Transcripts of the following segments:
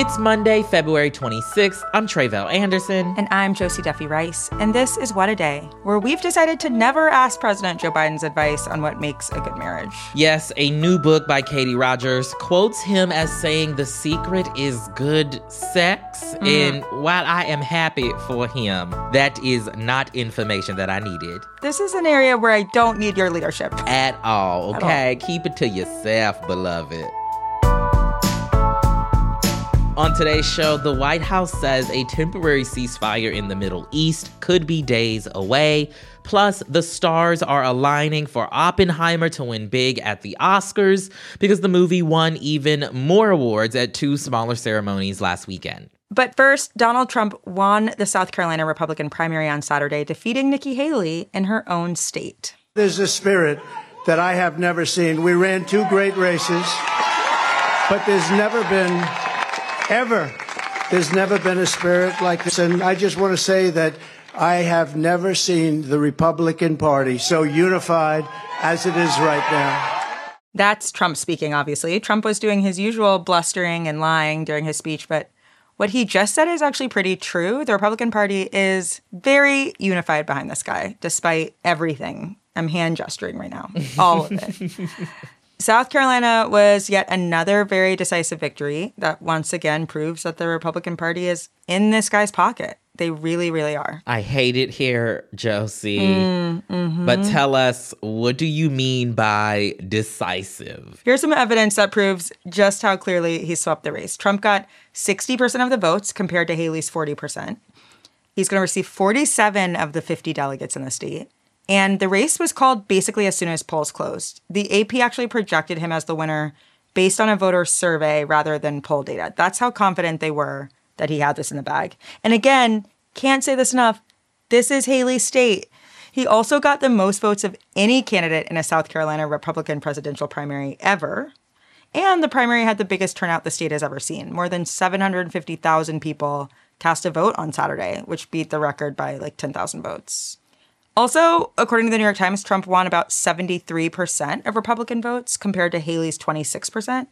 It's Monday, February 26th. I'm Tre'vell Anderson. And I'm Josie Duffy Rice. And this is What a Day, where we've decided to never ask President Joe Biden's advice on what makes a good marriage. Yes, a new book by Katie Rogers quotes him as saying the secret is good sex. Mm. And while I am happy for him, that is not information that I needed. This is an area where I don't need your leadership. At all, okay? At all. Keep it to yourself, beloved. On today's show, the White House says a temporary ceasefire in the Middle East could be days away. Plus, the stars are aligning for Oppenheimer to win big at the Oscars because the movie won even more awards at two smaller ceremonies last weekend. But first, Donald Trump won the South Carolina Republican primary on Saturday, defeating Nikki Haley in her own state. There's a spirit that I have never seen. We ran two great races, but there's never been ever. There's never been a spirit like this. And I just want to say that I have never seen the Republican Party so unified as it is right now. That's Trump speaking, obviously. Trump was doing his usual blustering and lying during his speech, but what he just said is actually pretty true. The Republican Party is very unified behind this guy, despite everything. I'm hand gesturing right now, all of it. South Carolina was yet another very decisive victory that once again proves that the Republican Party is in this guy's pocket. They really, really are. I hate it here, Josie. Mm, mm-hmm. But tell us, what do you mean by decisive? Here's some evidence that proves just how clearly he swept the race. Trump got 60% of the votes compared to Haley's 40%. He's going to receive 47 of the 50 delegates in the state. And the race was called basically as soon as polls closed. The AP actually projected him as the winner based on a voter survey rather than poll data. That's how confident they were that he had this in the bag. And again, can't say this enough. This is Haley State. He also got the most votes of any candidate in a South Carolina Republican presidential primary ever. And the primary had the biggest turnout the state has ever seen. More than 750,000 people cast a vote on Saturday, which beat the record by like 10,000 votes. Also, according to the New York Times, Trump won about 73% of Republican votes compared to Haley's 26%.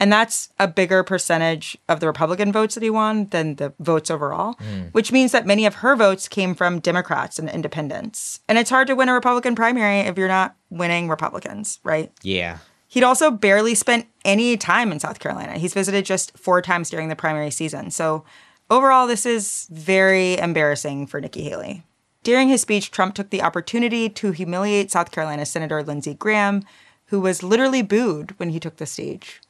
And that's a bigger percentage of the Republican votes that he won than the votes overall, mm. which means that many of her votes came from Democrats and independents. And it's hard to win a Republican primary if you're not winning Republicans, right? Yeah. He'd also barely spent any time in South Carolina. He's visited just four times during the primary season. So overall, this is very embarrassing for Nikki Haley. During his speech, Trump took the opportunity to humiliate South Carolina Senator Lindsey Graham, who was literally booed when he took the stage.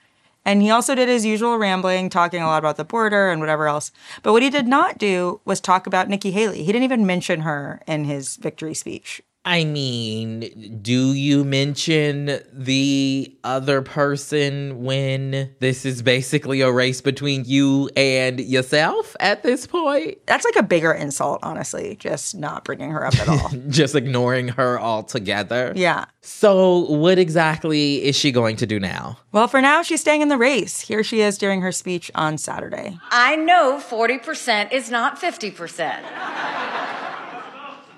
And he also did his usual rambling, talking a lot about the border and whatever else. But what he did not do was talk about Nikki Haley. He didn't even mention her in his victory speech. I mean, do you mention the other person when this is basically a race between you and yourself at this point? That's like a bigger insult, honestly, just not bringing her up at all. just ignoring her altogether. Yeah. So, what exactly is she going to do now? Well, for now, she's staying in the race. Here she is during her speech on Saturday. I know 40% is not 50%.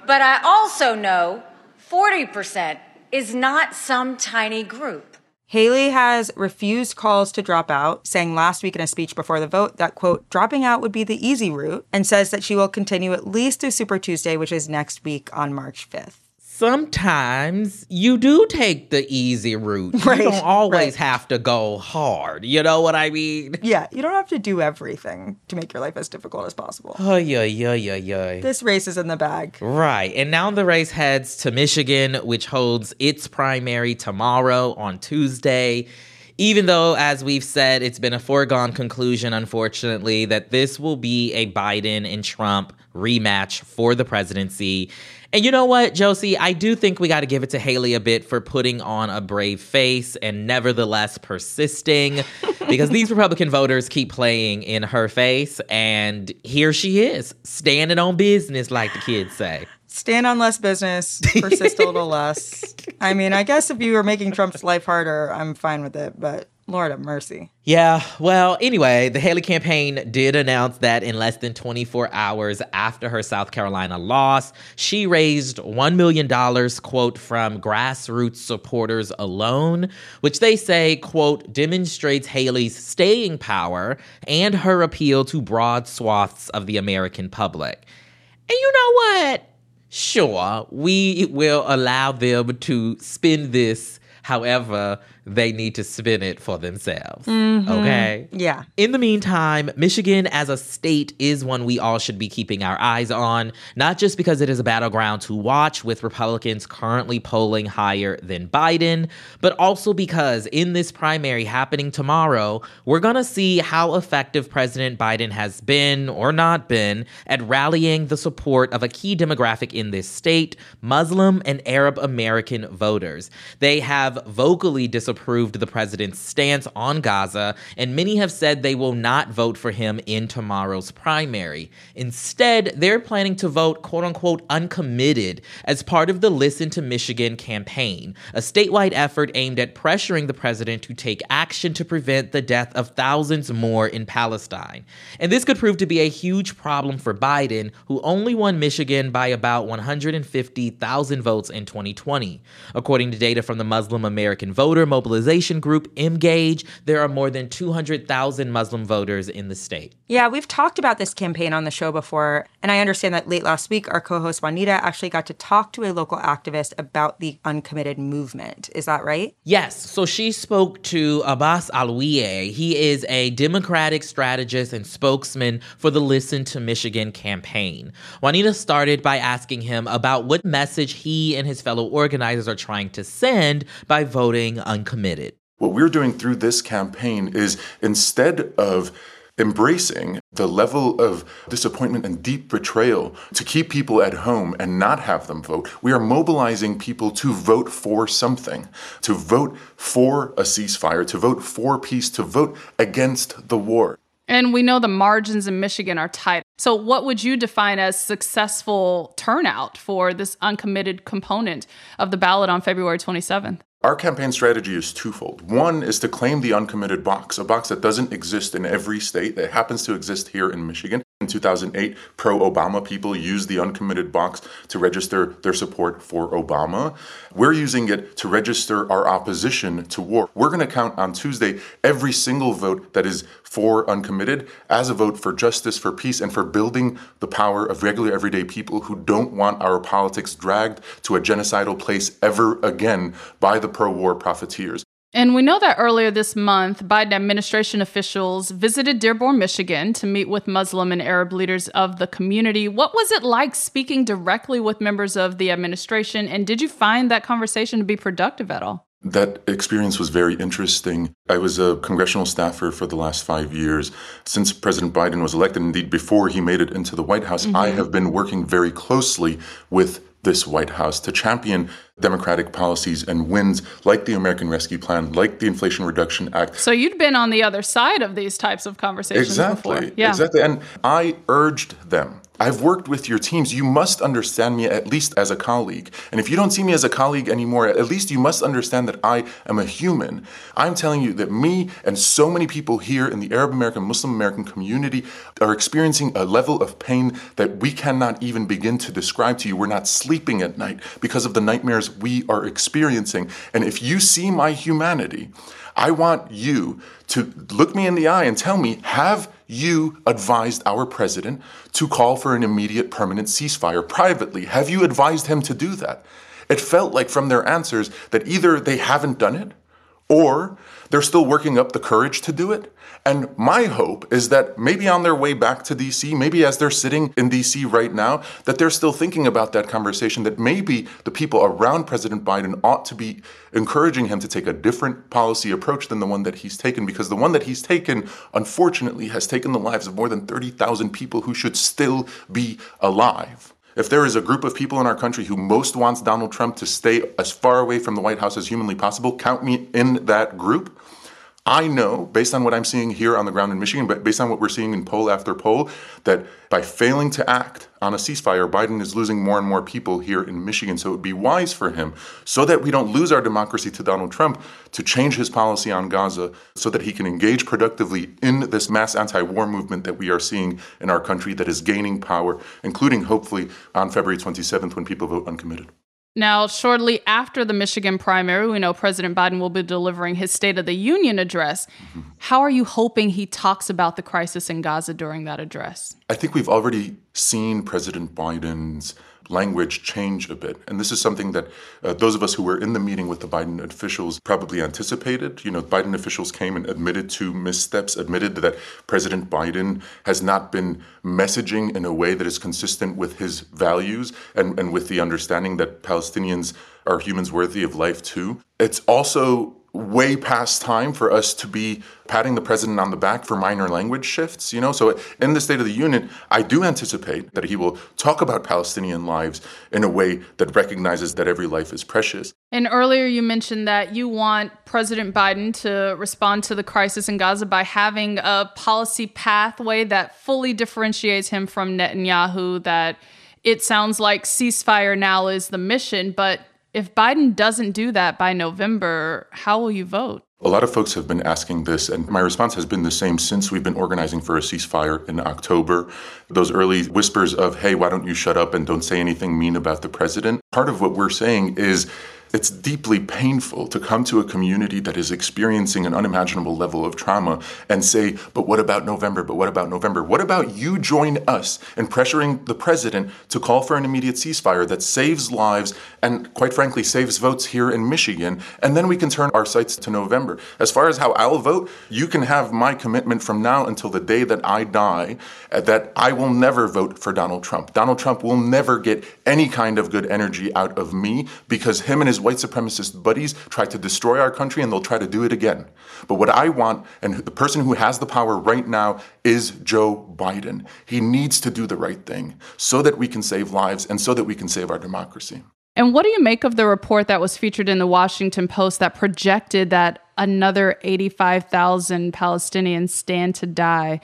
But I also know 40% is not some tiny group. Haley has refused calls to drop out, saying last week in a speech before the vote that, quote, dropping out would be the easy route, and says that she will continue at least through Super Tuesday, which is next week on March 5th sometimes you do take the easy route. Right, you don't always right. have to go hard. You know what I mean? Yeah, you don't have to do everything to make your life as difficult as possible. Oh, yeah, yeah, yeah, yeah. This race is in the bag. Right. And now the race heads to Michigan, which holds its primary tomorrow on Tuesday even though, as we've said, it's been a foregone conclusion, unfortunately, that this will be a Biden and Trump rematch for the presidency. And you know what, Josie? I do think we got to give it to Haley a bit for putting on a brave face and nevertheless persisting because these Republican voters keep playing in her face. And here she is, standing on business, like the kids say. Stand on less business, persist a little less. I mean, I guess if you were making Trump's life harder, I'm fine with it. But Lord of mercy. Yeah, well, anyway, the Haley campaign did announce that in less than 24 hours after her South Carolina loss, she raised $1 million, quote, from grassroots supporters alone, which they say, quote, demonstrates Haley's staying power and her appeal to broad swaths of the American public. And you know what? Sure, we will allow them to spend this however they need to spin it for themselves. Mm-hmm. Okay? Yeah. In the meantime, Michigan as a state is one we all should be keeping our eyes on, not just because it is a battleground to watch with Republicans currently polling higher than Biden, but also because in this primary happening tomorrow, we're going to see how effective President Biden has been or not been at rallying the support of a key demographic in this state Muslim and Arab American voters. They have vocally disappointed disapproved the president's stance on Gaza, and many have said they will not vote for him in tomorrow's primary. Instead, they're planning to vote quote unquote uncommitted as part of the Listen to Michigan campaign, a statewide effort aimed at pressuring the president to take action to prevent the death of thousands more in Palestine. And this could prove to be a huge problem for Biden, who only won Michigan by about 150,000 votes in 2020. According to data from the Muslim American Voter mobilization group Emgage, there are more than 200,000 Muslim voters in the state. Yeah, we've talked about this campaign on the show before, and I understand that late last week, our co host Juanita actually got to talk to a local activist about the uncommitted movement. Is that right? Yes. So she spoke to Abbas Alawieh. He is a Democratic strategist and spokesman for the Listen to Michigan campaign. Juanita started by asking him about what message he and his fellow organizers are trying to send by voting uncommitted committed. What we're doing through this campaign is instead of embracing the level of disappointment and deep betrayal to keep people at home and not have them vote. We are mobilizing people to vote for something, to vote for a ceasefire, to vote for peace, to vote against the war. And we know the margins in Michigan are tight. So, what would you define as successful turnout for this uncommitted component of the ballot on February 27th? Our campaign strategy is twofold. One is to claim the uncommitted box, a box that doesn't exist in every state, that happens to exist here in Michigan. In 2008, pro Obama people used the uncommitted box to register their support for Obama. We're using it to register our opposition to war. We're going to count on Tuesday every single vote that is for uncommitted as a vote for justice, for peace, and for building the power of regular everyday people who don't want our politics dragged to a genocidal place ever again by the pro war profiteers. And we know that earlier this month, Biden administration officials visited Dearborn, Michigan to meet with Muslim and Arab leaders of the community. What was it like speaking directly with members of the administration? And did you find that conversation to be productive at all? That experience was very interesting. I was a congressional staffer for the last five years. Since President Biden was elected, indeed, before he made it into the White House, mm-hmm. I have been working very closely with this White House to champion democratic policies and wins like the American Rescue Plan, like the Inflation Reduction Act. So you'd been on the other side of these types of conversations exactly, before. Yeah. Exactly. And I urged them I've worked with your teams. You must understand me at least as a colleague. And if you don't see me as a colleague anymore, at least you must understand that I am a human. I'm telling you that me and so many people here in the Arab American, Muslim American community are experiencing a level of pain that we cannot even begin to describe to you. We're not sleeping at night because of the nightmares we are experiencing. And if you see my humanity, I want you to look me in the eye and tell me, have you advised our president to call for an immediate permanent ceasefire privately? Have you advised him to do that? It felt like from their answers that either they haven't done it or they're still working up the courage to do it. And my hope is that maybe on their way back to DC, maybe as they're sitting in DC right now, that they're still thinking about that conversation, that maybe the people around President Biden ought to be encouraging him to take a different policy approach than the one that he's taken, because the one that he's taken, unfortunately, has taken the lives of more than 30,000 people who should still be alive. If there is a group of people in our country who most wants Donald Trump to stay as far away from the White House as humanly possible, count me in that group. I know, based on what I'm seeing here on the ground in Michigan, but based on what we're seeing in poll after poll, that by failing to act on a ceasefire, Biden is losing more and more people here in Michigan. So it would be wise for him, so that we don't lose our democracy to Donald Trump, to change his policy on Gaza so that he can engage productively in this mass anti war movement that we are seeing in our country that is gaining power, including hopefully on February 27th when people vote uncommitted. Now, shortly after the Michigan primary, we know President Biden will be delivering his State of the Union address. How are you hoping he talks about the crisis in Gaza during that address? I think we've already seen President Biden's language change a bit. And this is something that uh, those of us who were in the meeting with the Biden officials probably anticipated. You know, Biden officials came and admitted to missteps, admitted that President Biden has not been messaging in a way that is consistent with his values and, and with the understanding that Palestinians are humans worthy of life too. It's also way past time for us to be patting the president on the back for minor language shifts, you know? So in the State of the Union, I do anticipate that he will talk about Palestinian lives in a way that recognizes that every life is precious. And earlier you mentioned that you want President Biden to respond to the crisis in Gaza by having a policy pathway that fully differentiates him from Netanyahu that it sounds like ceasefire now is the mission, but if Biden doesn't do that by November, how will you vote? A lot of folks have been asking this, and my response has been the same since we've been organizing for a ceasefire in October. Those early whispers of, hey, why don't you shut up and don't say anything mean about the president? Part of what we're saying is it's deeply painful to come to a community that is experiencing an unimaginable level of trauma and say, but what about November? But what about November? What about you join us in pressuring the president to call for an immediate ceasefire that saves lives and, quite frankly, saves votes here in Michigan? And then we can turn our sights to November. As far as how I'll vote, you can have my commitment from now until the day that I die uh, that I will never vote for Donald Trump. Donald Trump will never get any kind of good energy out of me because him and his white supremacist buddies try to destroy our country and they'll try to do it again. But what I want, and the person who has the power right now, is Joe Biden. He needs to do the right thing so that we can save lives and so that we can save our democracy. And what do you make of the report that was featured in the Washington Post that projected that another 85,000 Palestinians stand to die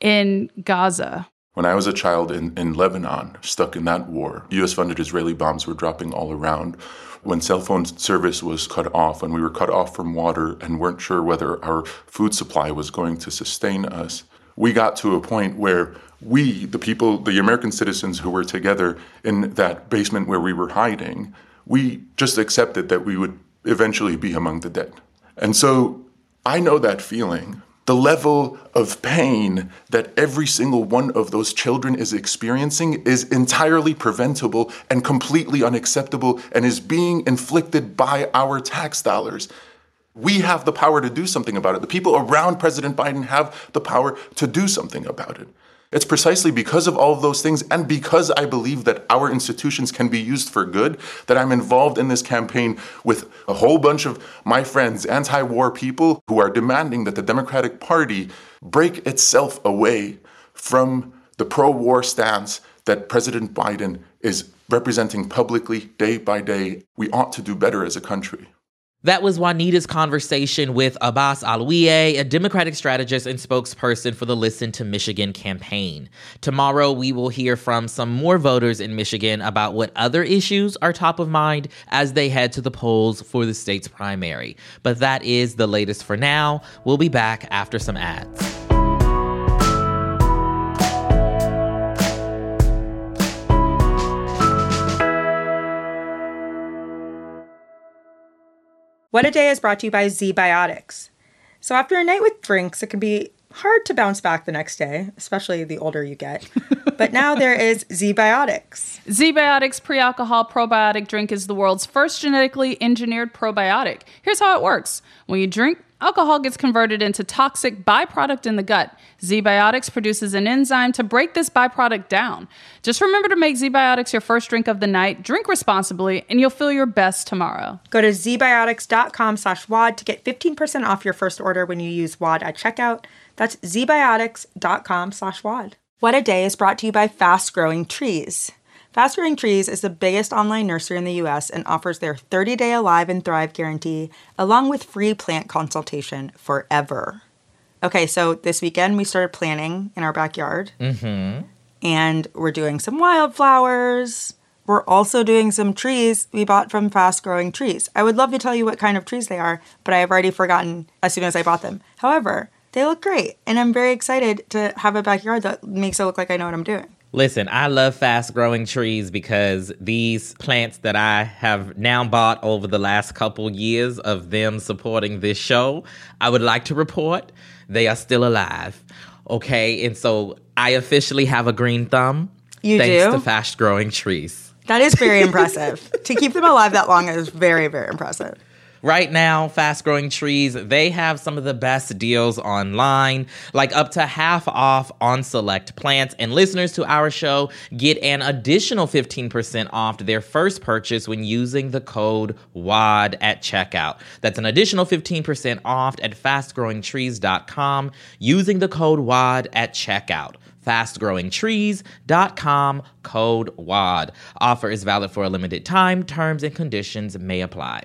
in Gaza? When I was a child in, in Lebanon, stuck in that war, US funded Israeli bombs were dropping all around when cell phone service was cut off, when we were cut off from water and weren't sure whether our food supply was going to sustain us, we got to a point where we, the people, the American citizens who were together in that basement where we were hiding, we just accepted that we would eventually be among the dead. And so I know that feeling the level of pain that every single one of those children is experiencing is entirely preventable and completely unacceptable and is being inflicted by our tax dollars. We have the power to do something about it. The people around President Biden have the power to do something about it. It's precisely because of all of those things and because I believe that our institutions can be used for good that I'm involved in this campaign with a whole bunch of my friends, anti war people, who are demanding that the Democratic Party break itself away from the pro war stance that President Biden is representing publicly day by day. We ought to do better as a country. That was Juanita's conversation with Abbas Alawieh, a Democratic strategist and spokesperson for the Listen to Michigan campaign. Tomorrow, we will hear from some more voters in Michigan about what other issues are top of mind as they head to the polls for the state's primary. But that is the latest for now. We'll be back after some ads. What a Day is brought to you by ZBiotics. So, after a night with drinks, it can be hard to bounce back the next day, especially the older you get. but now there is ZBiotics. ZBiotics pre alcohol probiotic drink is the world's first genetically engineered probiotic. Here's how it works when you drink, Alcohol gets converted into toxic byproduct in the gut. ZBiotics produces an enzyme to break this byproduct down. Just remember to make ZBiotics your first drink of the night, drink responsibly, and you'll feel your best tomorrow. Go to zbiotics.com slash WAD to get 15% off your first order when you use WAD at checkout. That's zbiotics.com slash WAD. What a Day is brought to you by Fast Growing Trees. Fast Growing Trees is the biggest online nursery in the US and offers their 30 day Alive and Thrive guarantee, along with free plant consultation forever. Okay, so this weekend we started planting in our backyard. Mm-hmm. And we're doing some wildflowers. We're also doing some trees we bought from Fast Growing Trees. I would love to tell you what kind of trees they are, but I have already forgotten as soon as I bought them. However, they look great, and I'm very excited to have a backyard that makes it look like I know what I'm doing. Listen, I love fast growing trees because these plants that I have now bought over the last couple years of them supporting this show, I would like to report they are still alive. Okay, and so I officially have a green thumb. You thanks do? to fast growing trees. That is very impressive. to keep them alive that long is very, very impressive. Right now, Fast Growing Trees, they have some of the best deals online, like up to half off on select plants. And listeners to our show get an additional 15% off their first purchase when using the code WAD at checkout. That's an additional 15% off at fastgrowingtrees.com using the code WAD at checkout fastgrowingtrees.com code WAD. Offer is valid for a limited time. Terms and conditions may apply.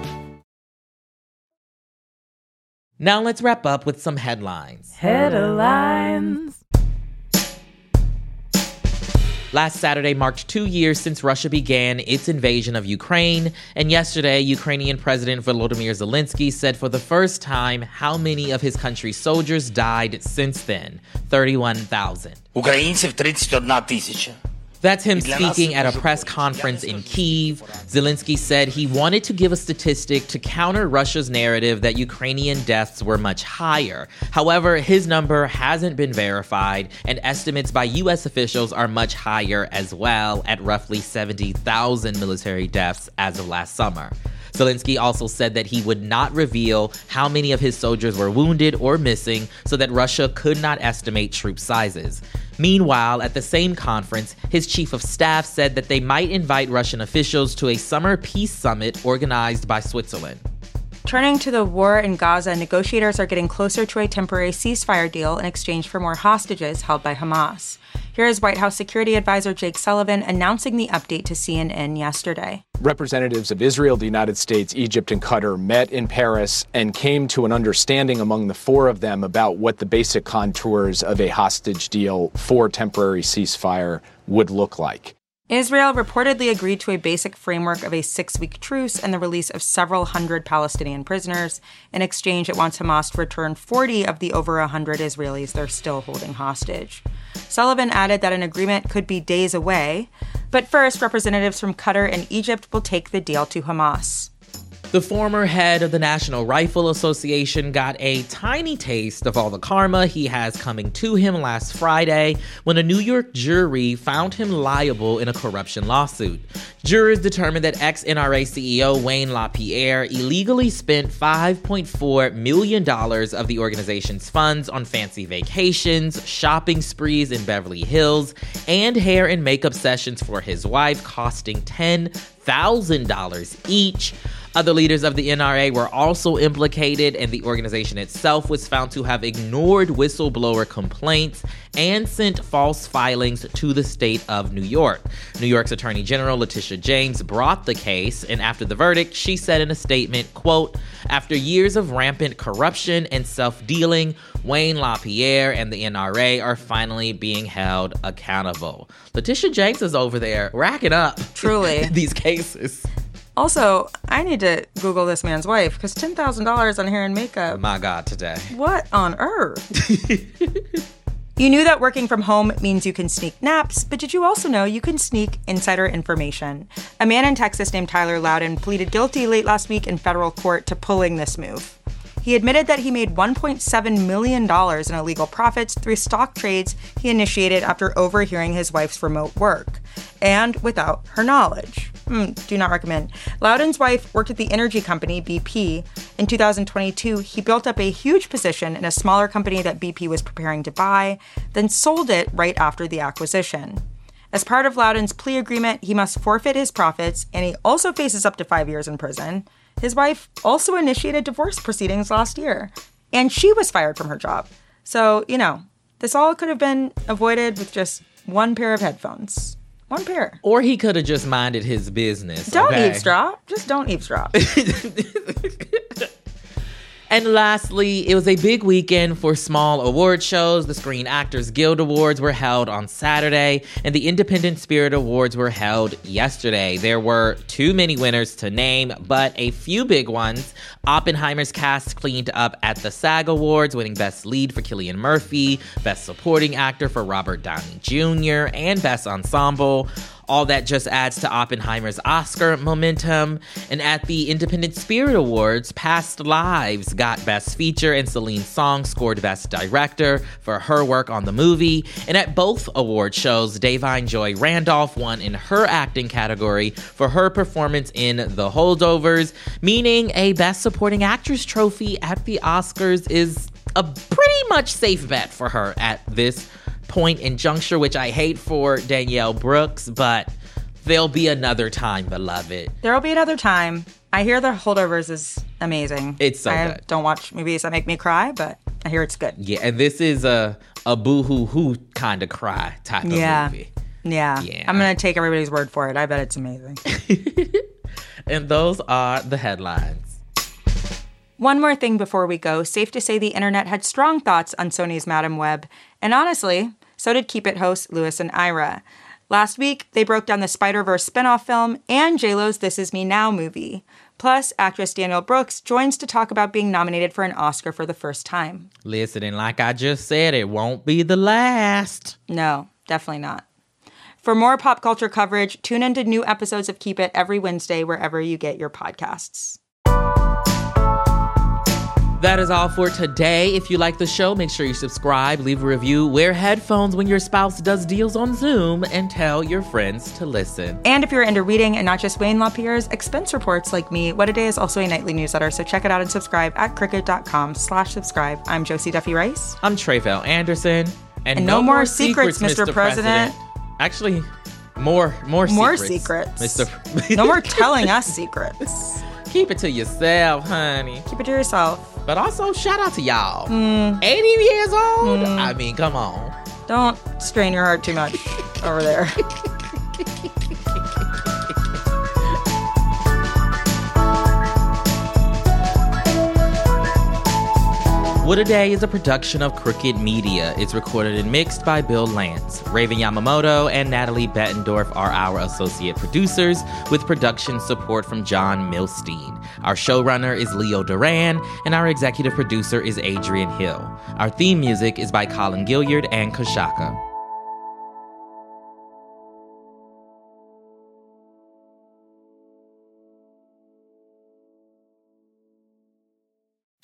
Now let's wrap up with some headlines. Headlines. Last Saturday marked two years since Russia began its invasion of Ukraine, and yesterday, Ukrainian President Volodymyr Zelensky said for the first time how many of his country's soldiers died since then 31,000. Українців 31 тисяча. That's him speaking at a press conference in Kiev. Zelensky said he wanted to give a statistic to counter Russia's narrative that Ukrainian deaths were much higher. However, his number hasn't been verified, and estimates by U.S. officials are much higher as well, at roughly 70,000 military deaths as of last summer. Zelensky also said that he would not reveal how many of his soldiers were wounded or missing so that Russia could not estimate troop sizes. Meanwhile, at the same conference, his chief of staff said that they might invite Russian officials to a summer peace summit organized by Switzerland. Turning to the war in Gaza, negotiators are getting closer to a temporary ceasefire deal in exchange for more hostages held by Hamas. Here is White House Security Advisor Jake Sullivan announcing the update to CNN yesterday. Representatives of Israel, the United States, Egypt, and Qatar met in Paris and came to an understanding among the four of them about what the basic contours of a hostage deal for temporary ceasefire would look like. Israel reportedly agreed to a basic framework of a six week truce and the release of several hundred Palestinian prisoners. In exchange, it wants Hamas to return 40 of the over 100 Israelis they're still holding hostage. Sullivan added that an agreement could be days away, but first, representatives from Qatar and Egypt will take the deal to Hamas. The former head of the National Rifle Association got a tiny taste of all the karma he has coming to him last Friday when a New York jury found him liable in a corruption lawsuit. Jurors determined that ex NRA CEO Wayne LaPierre illegally spent $5.4 million of the organization's funds on fancy vacations, shopping sprees in Beverly Hills, and hair and makeup sessions for his wife, costing $10,000 each. Other leaders of the NRA were also implicated, and the organization itself was found to have ignored whistleblower complaints and sent false filings to the state of New York. New York's Attorney General Letitia James brought the case, and after the verdict, she said in a statement, quote, after years of rampant corruption and self-dealing, Wayne LaPierre and the NRA are finally being held accountable. Letitia James is over there racking up Truly. these cases. Also, I need to Google this man's wife because $10,000 on hair and makeup. My God, today. What on earth? you knew that working from home means you can sneak naps, but did you also know you can sneak insider information? A man in Texas named Tyler Loudon pleaded guilty late last week in federal court to pulling this move. He admitted that he made $1.7 million in illegal profits through stock trades he initiated after overhearing his wife's remote work. and without her knowledge. Mm, do not recommend. Loudon's wife worked at the energy company BP. In 2022, he built up a huge position in a smaller company that BP was preparing to buy, then sold it right after the acquisition. As part of Loudon's plea agreement, he must forfeit his profits, and he also faces up to five years in prison. His wife also initiated divorce proceedings last year, and she was fired from her job. So, you know, this all could have been avoided with just one pair of headphones. One pair. Or he could have just minded his business. Don't okay? eavesdrop. Just don't eavesdrop. And lastly, it was a big weekend for small award shows. The Screen Actors Guild Awards were held on Saturday, and the Independent Spirit Awards were held yesterday. There were too many winners to name, but a few big ones. Oppenheimer's cast cleaned up at the SAG Awards, winning Best Lead for Cillian Murphy, Best Supporting Actor for Robert Downey Jr., and Best Ensemble. All that just adds to Oppenheimer's Oscar momentum. And at the Independent Spirit Awards, Past Lives got Best Feature, and Celine Song scored Best Director for her work on the movie. And at both award shows, Da'Vine Joy Randolph won in her acting category for her performance in The Holdovers, meaning a Best Supporting Actress trophy at the Oscars is a pretty much safe bet for her at this point in juncture, which I hate for Danielle Brooks, but there'll be another time, beloved. There'll be another time. I hear the holdovers is amazing. It's so I good. don't watch movies that make me cry, but I hear it's good. Yeah, and this is a a boo hoo hoo kind of cry type of Yeah. movie. Yeah. Yeah. I'm gonna take everybody's word for it. I bet it's amazing. And those are the headlines. One more thing before we go. Safe to say the internet had strong thoughts on Sony's Madame Web, and honestly, so did Keep It hosts Louis and Ira. Last week, they broke down the Spider Verse spinoff film and JLo's This Is Me Now movie. Plus, actress Danielle Brooks joins to talk about being nominated for an Oscar for the first time. Listen, and like I just said, it won't be the last. No, definitely not. For more pop culture coverage, tune into new episodes of Keep It every Wednesday wherever you get your podcasts. That is all for today. If you like the show, make sure you subscribe, leave a review, wear headphones when your spouse does deals on Zoom, and tell your friends to listen. And if you're into reading and not just Wayne LaPierre's expense reports like me, What a Day is also a nightly newsletter, so check it out and subscribe at crooked.com slash subscribe. I'm Josie Duffy Rice. I'm Tre'vell Anderson. And, And no more secrets, Mr. President. Actually, more more More secrets. secrets. Mr. No more telling us secrets. Keep it to yourself, honey. Keep it to yourself. But also shout out to y'all. Mm. 80 years old? I mean, come on. Don't strain your heart too much over there. What a Day is a production of Crooked Media. It's recorded and mixed by Bill Lance. Raven Yamamoto and Natalie Bettendorf are our associate producers, with production support from John Milstein. Our showrunner is Leo Duran, and our executive producer is Adrian Hill. Our theme music is by Colin Gilliard and Kashaka.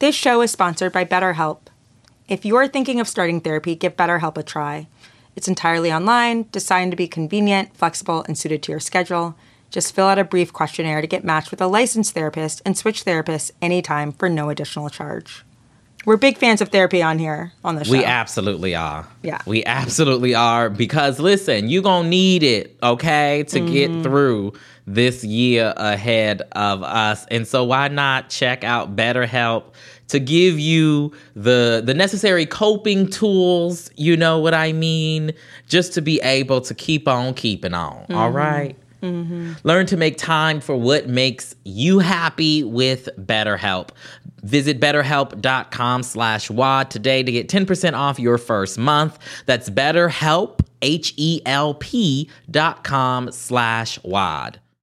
This show is sponsored by BetterHelp. If you're thinking of starting therapy, give BetterHelp a try. It's entirely online, designed to be convenient, flexible, and suited to your schedule. Just fill out a brief questionnaire to get matched with a licensed therapist and switch therapists anytime for no additional charge. We're big fans of therapy on here on the show. We absolutely are. Yeah. We absolutely are because listen, you going to need it, okay, to get mm-hmm. through this year ahead of us. And so why not check out BetterHelp to give you the the necessary coping tools, you know what I mean, just to be able to keep on keeping on. All mm-hmm. right? Mm-hmm. Learn to make time for what makes you happy with BetterHelp. Visit betterhelp.com slash WAD today to get 10% off your first month. That's betterhelp, H-E-L-P dot com slash WAD.